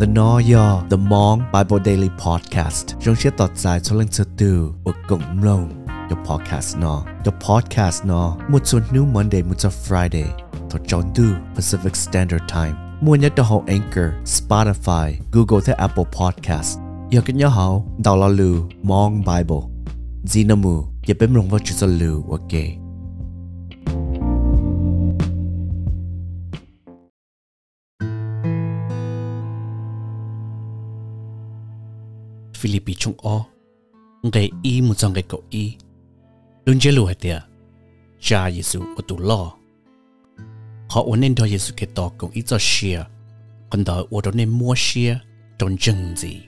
The No Yo The Mong, Bible Daily Podcast. Trong sẽ tọt dài cho lên sự từ của cộng đồng The Podcast No The Podcast No một số new Monday, một số Friday. Thuộc John Du Pacific Standard Time. Mua nhất cho Anchor, Spotify, Google thế Apple Podcast. Giờ cái nhớ hậu đào lo Mong Bible. Zinamu giờ bấm rong vào chữ lưu, ok. Philippi chung o. Ngay i mu chang ngay ko i lun je lu ha cha giêsu o tu lo. Họ ổn nên đó giêsu ke to cũng ít cho shia còn đó ở đó nên mua shia trong chân gì.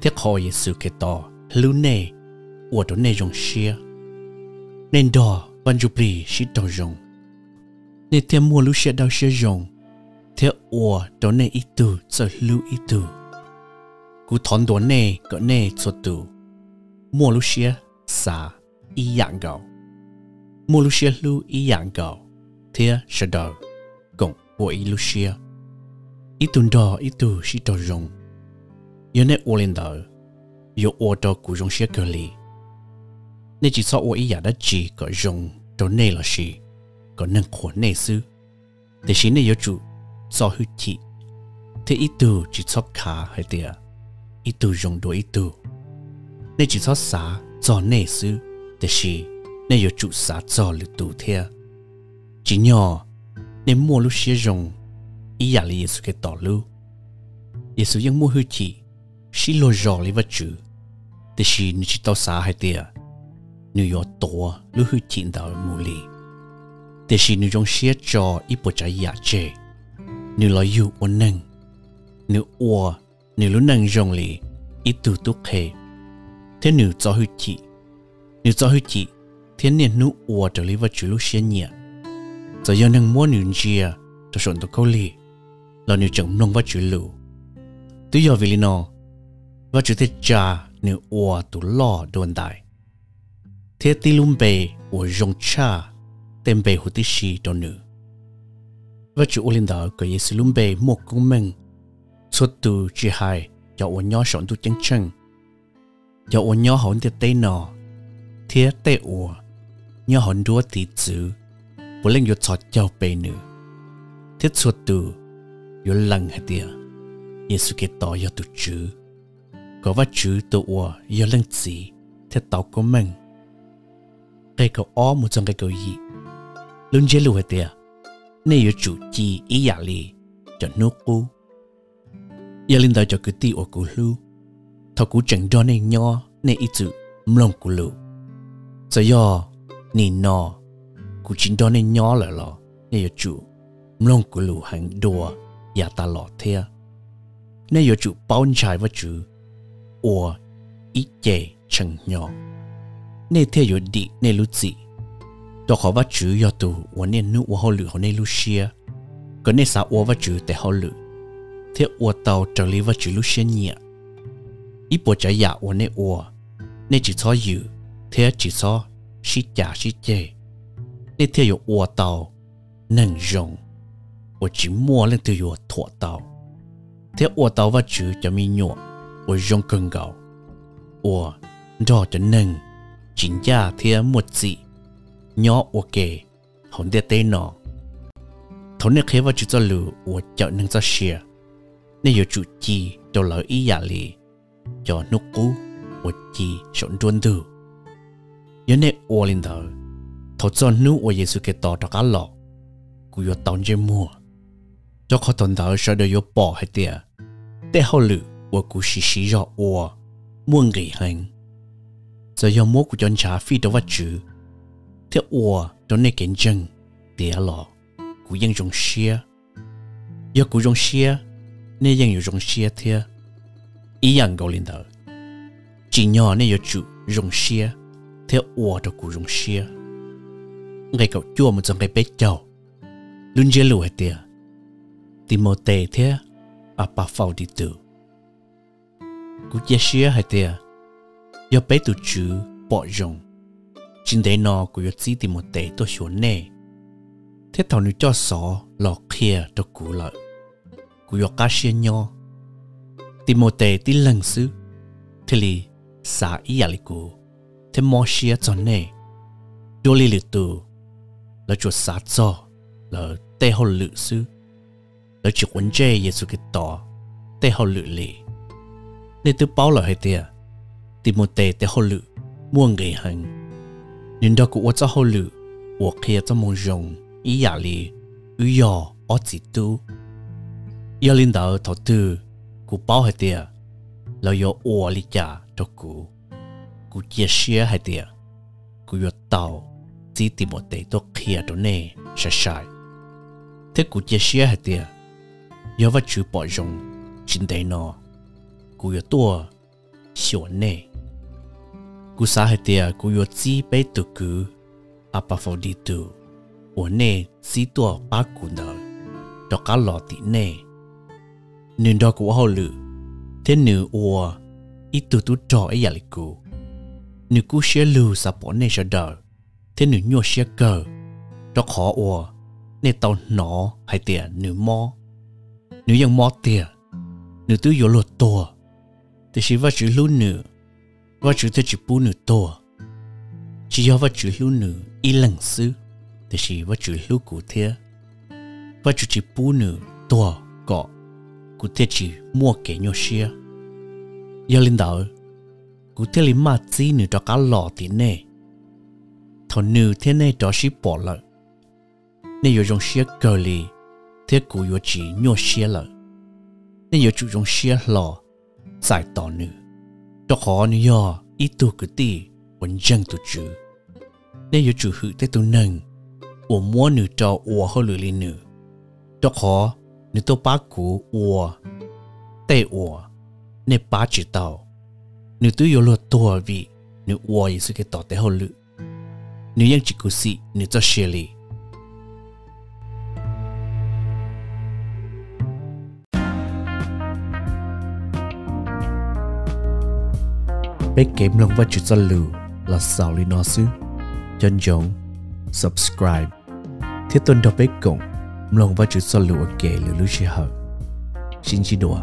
Thế họ giêsu ke to lưu nè ở đó nên dùng shia nên đó ban chụp pri shi trong dùng nên thêm mua lưu shia đào shia dùng thế ở đó nên ít tu cho lưu ít tu cú thon đồ nè cỡ nè cho tù mua lúc xia xa y dạng gạo. Mua lúc xia lu y dạng gạo thế sẽ đỡ cộng bộ y lúc xia. Ít tuần đó ít tu sĩ đồ rong giờ nè ô lên đó giờ ô đó cú rong xia cơ li nè chỉ sợ ô y dạng đã chỉ cỡ rong đồ nè là xì, cỡ nâng khổ nè sư để xí nè giờ chủ sợ hư thị. Thế ít tu chỉ sợ khá hay tiệt ít tu dùng đồ ít tu nên chỉ cho xả, cho nề sư để xí nên có chủ xả, cho lực tu theo chỉ nhỏ nên mua lúc xía dùng ý giả lý Giêsu cái tỏ lưu Giêsu ยัง mua hư chỉ, xí lo rõ lý vật chủ để xí nếu chỉ tao xả hay tiệt nếu có tổ lúc hư chỉ đạo mù lì. Để xí nếu dùng xía cho ít bộ trái giả chê nếu lo yêu ổn nâng. Nếu ua nếu lúc năng rong lì, ít tu tu khề thế nếu cho hư chị. Nếu cho hư chị, thế nên nữ ua trở lý vật chủ lúc xe nhẹ giờ giờ năng mua nữ chia cho sổn tu câu lì. Là nữ chẳng nông vật chủ lù. Tuy giờ vì lý nó vật chủ thế cha nữ ua tu lo đồn đại. Thế tí lùm bề ua rong cha tên bề hữu tí xì đồ nữ vật chủ ô linh đạo của Giêsu lùm bề một công mình xuất tu chỉ hai cho ôn nhỏ sống tu chân chân cho ôn nhỏ hồn tiệt tây nọ thiết tây ủa nhỏ hồn đua tí chữ bố lên yo cho cháu bê nữ. Thiết xuất tu yo lăng hạt tiệt Giêsu kê tỏ yo tu chữ có vắt chữ tu ủa yo lăng chỉ thiết tỏ của mình cái cầu ó một trong cái cầu gì luôn chế lùi hạt tiệt nên yo chủ chi ý giả lì, cho nước cú giờ linh cho cứ ti ở cú lưu. Thọ cú chẳng cho nên nho nên ít chữ, mông cú lưu. Giờ yo, nì nọ cú chính cho nên nho là lọ nên giờ chủ, mông cú lưu hàng đùa nhà ta lọ thea nên giờ chủ bao trái với chủ ủa ít chè, chẳng nhỏ. Nên theo giờ đi nên lúc gì đó khó vắt chữ yo tu và nên nữ họ lự họ nên lúc xia. Còn nên sao và chữ để họ lự thế ua tàu trở lý và chữ lúc xuyên nhẹ ý bộ trái dạ ua nê ua, nê chỉ cho dự thế chỉ cho xí chả xí chê. Nê thế yếu ua tàu, nâng rộng, ua chỉ mua lên từ yếu thọ tàu. Thế ua tàu và chữ cho mi nhọ ua rộng cân gạo. Ua đó cho nâng, chính gia thế một gì nhỏ ua kề hồn đê tê nọ. Thấu nê khế và chữ cho lử, ua chợ nâng cho xìa nếu yo chủ chi cho lời ý giả lì, cho nút cú của chi sống đuôn tử yo nè ô linh thờ thọ cho nu ô giêsu kê tỏ cho cá lọ, cú yo tông chơi mua. Cho khó tồn thờ sợ đời yo bỏ hay tiệt tê hậu lự ô cú xì xì rõ ô muôn nghỉ hành giờ yo mua cú chọn trà phi đâu vật chữ thế ô cho nè kiến chân tiệt lọ, cú yên dùng xia. Yo cú dùng xia nên dân dùng rong xia ý dân gọi lên đầu chỉ nhỏ nên yêu chủ dùng xia theo ua cho cụ rong xia ngay cậu chua một dòng cái bé chầu luôn dễ lùi tiệt. tìm một tề thế à bà phao đi từ cú chia xia hết tiệt, do bé tụ chữ bỏ dùng. chính đấy nó của yo chỉ tìm một tề tôi xuống nè thế thằng nữ cho sọ lọ kia cho cú lại của yo ka ti nyo timote ti lăng sư thili sa i aliku thế mo shia chon ne do li li tu là chuột sa cho là tê hồ lự sư là chỉ quân chê Giêsu Kitô, tê hồ lự lì nên từ bao là hay tia Timote tê hồ lự muôn người hằng nên đó cũng cho hồ lự của kia cho mong rồng ý giả lì u yò ở chỉ tu yêu linh đạo thọ tư cụ bảo hai tia là do ua lý cha cho cụ cụ chia sẻ hai tiệt cụ yo tàu chỉ tìm một tệ tốt kia đó nè sai sai thế cụ chia sẻ hai tiệt do vật chữ bỏ rộng chính đấy nó cụ yo tua xỉu nè cụ sa hai tiệt cụ yo chỉ bé tự cụ apa phô đi tu ua nè chỉ tua ba cụ nợ đó cả lọ tị nè nên đó của họ lự. Thế nữ ua ít tụ tụ trò ấy giải cụ nữ cú xé lù sa bỏ này sa đờ. Thế nữ nhua xé cờ. Đó khó ua nên tao nó hay tỉa nữ mò nữ ยัง mò tỉa nữ tứ yếu lột tùa. Thì chỉ vào chữ lưu nữ và chữ thế chữ bù nữ tùa. Chỉ yếu vào chữ lưu nữ y lần sư thì chỉ vào chữ lưu cụ thế và chữ chữ bù nữ tùa, cọ cụ thể chỉ mua kẻ nhau xia. Giờ linh đạo cụ thể linh mà chỉ nữ cho cá lò thì nè. Thằng nữ thế nè cho xí bỏ lợ. Nên giờ dùng xia cờ lì, thế cụ giờ chỉ nhau xia lợ. Nên giờ chủ dùng xia lò, giải tỏ nữ. Cho khó nữ giờ ít tu cứ tì vẫn dân tu chữ nên giờ chủ hữu thế tu nâng của mua nữ cho ủa hơn lười nữ. Cho khó 你都把股我对我，你把知道，你都有了多位，你我也是给到得好了，你用这个事，你做学理。bé kém lòng và chữ dân lử là sao lý nó sư. Chân subscribe. Thiết tuân đọc bé cổng bế cùng mlòng và chữ sao lụa kể lửa lưu chi hở xin chi đùa